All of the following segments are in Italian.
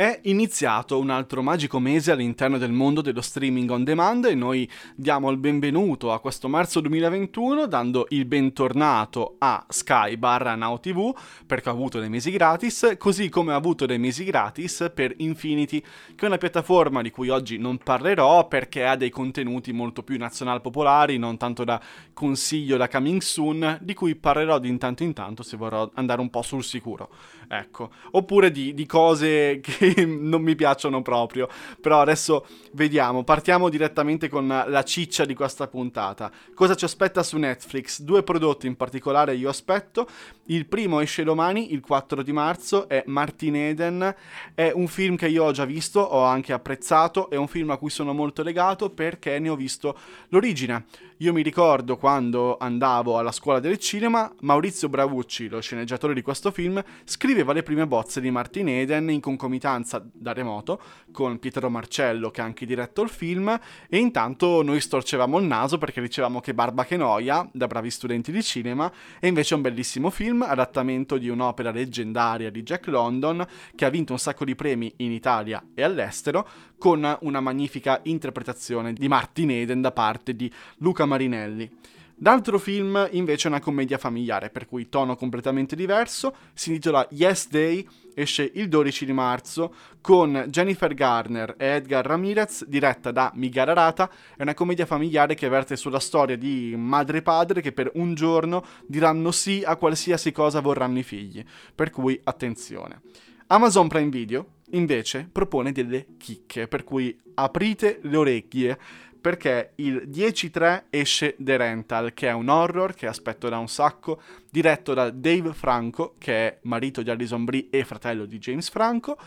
È iniziato un altro magico mese all'interno del mondo dello streaming on demand e noi diamo il benvenuto a questo marzo 2021 dando il bentornato a Sky barra Now TV perché ha avuto dei mesi gratis, così come ha avuto dei mesi gratis per Infinity, che è una piattaforma di cui oggi non parlerò perché ha dei contenuti molto più nazional popolari, non tanto da consiglio da coming soon, di cui parlerò di intanto in tanto se vorrò andare un po' sul sicuro. Ecco, oppure di, di cose che non mi piacciono proprio. Però adesso vediamo, partiamo direttamente con la ciccia di questa puntata. Cosa ci aspetta su Netflix? Due prodotti in particolare io aspetto. Il primo esce domani, il 4 di marzo, è Martin Eden. È un film che io ho già visto, ho anche apprezzato, è un film a cui sono molto legato perché ne ho visto l'origine. Io mi ricordo quando andavo alla scuola del cinema, Maurizio Bravucci, lo sceneggiatore di questo film, scriveva le prime bozze di Martin Eden in concomitanza da remoto con Pietro Marcello che ha anche diretto il film e intanto noi storcevamo il naso perché dicevamo che barba che noia da bravi studenti di cinema e invece è un bellissimo film, adattamento di un'opera leggendaria di Jack London che ha vinto un sacco di premi in Italia e all'estero con una magnifica interpretazione di Martin Eden da parte di Luca Marinelli. L'altro film invece è una commedia familiare, per cui tono completamente diverso, si intitola Yes Day, esce il 12 di marzo con Jennifer Garner e Edgar Ramirez, diretta da Miguel Arata, è una commedia familiare che verte sulla storia di madre e padre che per un giorno diranno sì a qualsiasi cosa vorranno i figli, per cui attenzione. Amazon Prime Video invece propone delle chicche, per cui aprite le orecchie perché il 10-3 esce The Rental, che è un horror che aspetto da un sacco, diretto da Dave Franco, che è marito di Alison Brie e fratello di James Franco,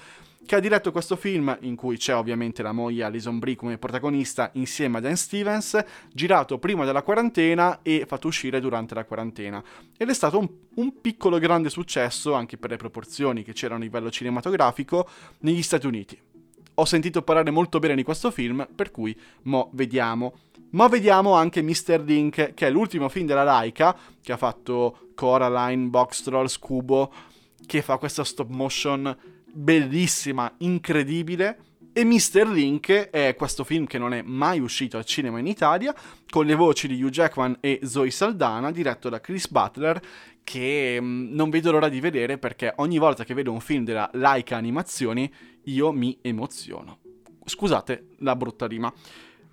che ha diretto questo film in cui c'è ovviamente la moglie Alison Brie come protagonista insieme a Dan Stevens, girato prima della quarantena e fatto uscire durante la quarantena. Ed è stato un, un piccolo grande successo, anche per le proporzioni che c'erano a livello cinematografico, negli Stati Uniti. Ho sentito parlare molto bene di questo film, per cui mo vediamo. Ma vediamo anche Mr. Link, che è l'ultimo film della Laika, che ha fatto Coraline, Box Troll, Scubo, che fa questa stop motion bellissima, incredibile. E Mr. Link è questo film che non è mai uscito al cinema in Italia, con le voci di Hugh Jackman e Zoe Saldana, diretto da Chris Butler, che mm, non vedo l'ora di vedere perché ogni volta che vedo un film della Laika Animazioni io mi emoziono. Scusate la brutta rima.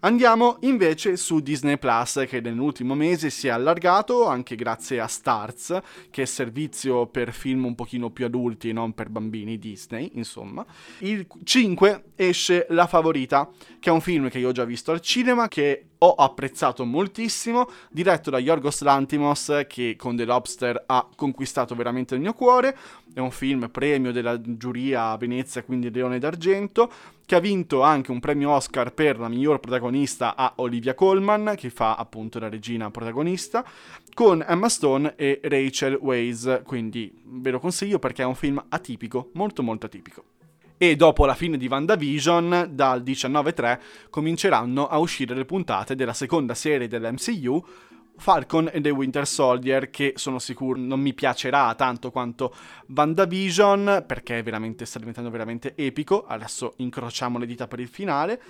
Andiamo invece su Disney Plus che nell'ultimo mese si è allargato anche grazie a Stars, che è servizio per film un pochino più adulti e non per bambini Disney, insomma. Il 5 esce La Favorita, che è un film che io ho già visto al cinema, che ho apprezzato moltissimo, diretto da Yorgos Lantimos che con The Lobster ha conquistato veramente il mio cuore, è un film premio della giuria a Venezia, quindi Leone d'Argento, che ha vinto anche un premio Oscar per la miglior protagonista a Olivia Colman, che fa appunto la regina protagonista, con Emma Stone e Rachel Weisz, quindi ve lo consiglio perché è un film atipico, molto molto atipico e dopo la fine di WandaVision, dal 19.3, cominceranno a uscire le puntate della seconda serie dell'MCU, Falcon e The Winter Soldier, che sono sicuro non mi piacerà tanto quanto WandaVision, perché veramente sta diventando veramente epico, adesso incrociamo le dita per il finale,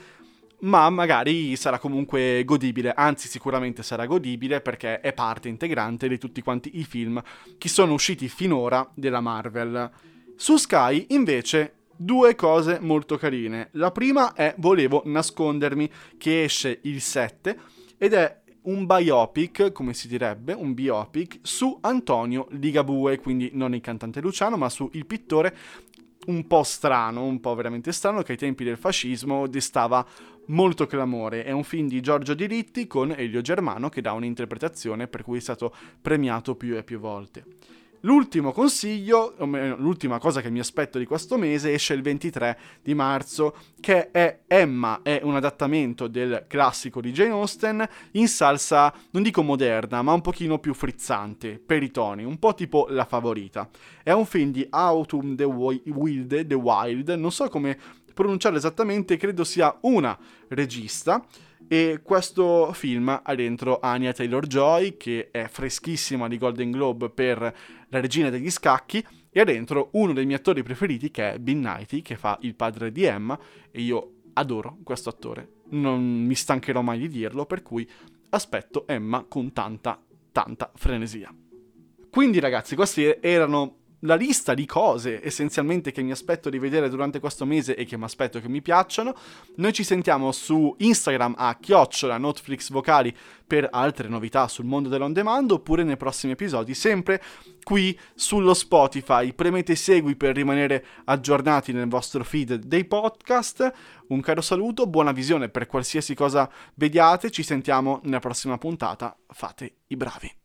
ma magari sarà comunque godibile, anzi sicuramente sarà godibile perché è parte integrante di tutti quanti i film che sono usciti finora della Marvel. Su Sky invece due cose molto carine. La prima è Volevo nascondermi, che esce il 7 ed è un biopic, come si direbbe, un biopic su Antonio Ligabue, quindi non il cantante Luciano, ma su il pittore un po' strano, un po' veramente strano, che ai tempi del fascismo destava molto clamore. È un film di Giorgio Diritti con Elio Germano che dà un'interpretazione per cui è stato premiato più e più volte. L'ultimo consiglio, o meglio, l'ultima cosa che mi aspetto di questo mese esce il 23 di marzo, che è Emma, è un adattamento del classico di Jane Austen in salsa, non dico moderna, ma un pochino più frizzante, per i toni, un po' tipo La Favorita. È un film di Autumn the Wild, the Wild non so come pronunciarlo esattamente, credo sia una regista, e questo film ha dentro Anya Taylor-Joy, che è freschissima di Golden Globe per La regina degli scacchi, e ha dentro uno dei miei attori preferiti che è Bill Knighty, che fa il padre di Emma, e io adoro questo attore, non mi stancherò mai di dirlo, per cui aspetto Emma con tanta, tanta frenesia. Quindi ragazzi, questi erano la lista di cose essenzialmente che mi aspetto di vedere durante questo mese e che mi aspetto che mi piacciono. Noi ci sentiamo su Instagram a chiocciola Netflix Vocali per altre novità sul mondo dell'on demand oppure nei prossimi episodi, sempre qui sullo Spotify. Premete segui per rimanere aggiornati nel vostro feed dei podcast. Un caro saluto, buona visione per qualsiasi cosa vediate. Ci sentiamo nella prossima puntata. Fate i bravi.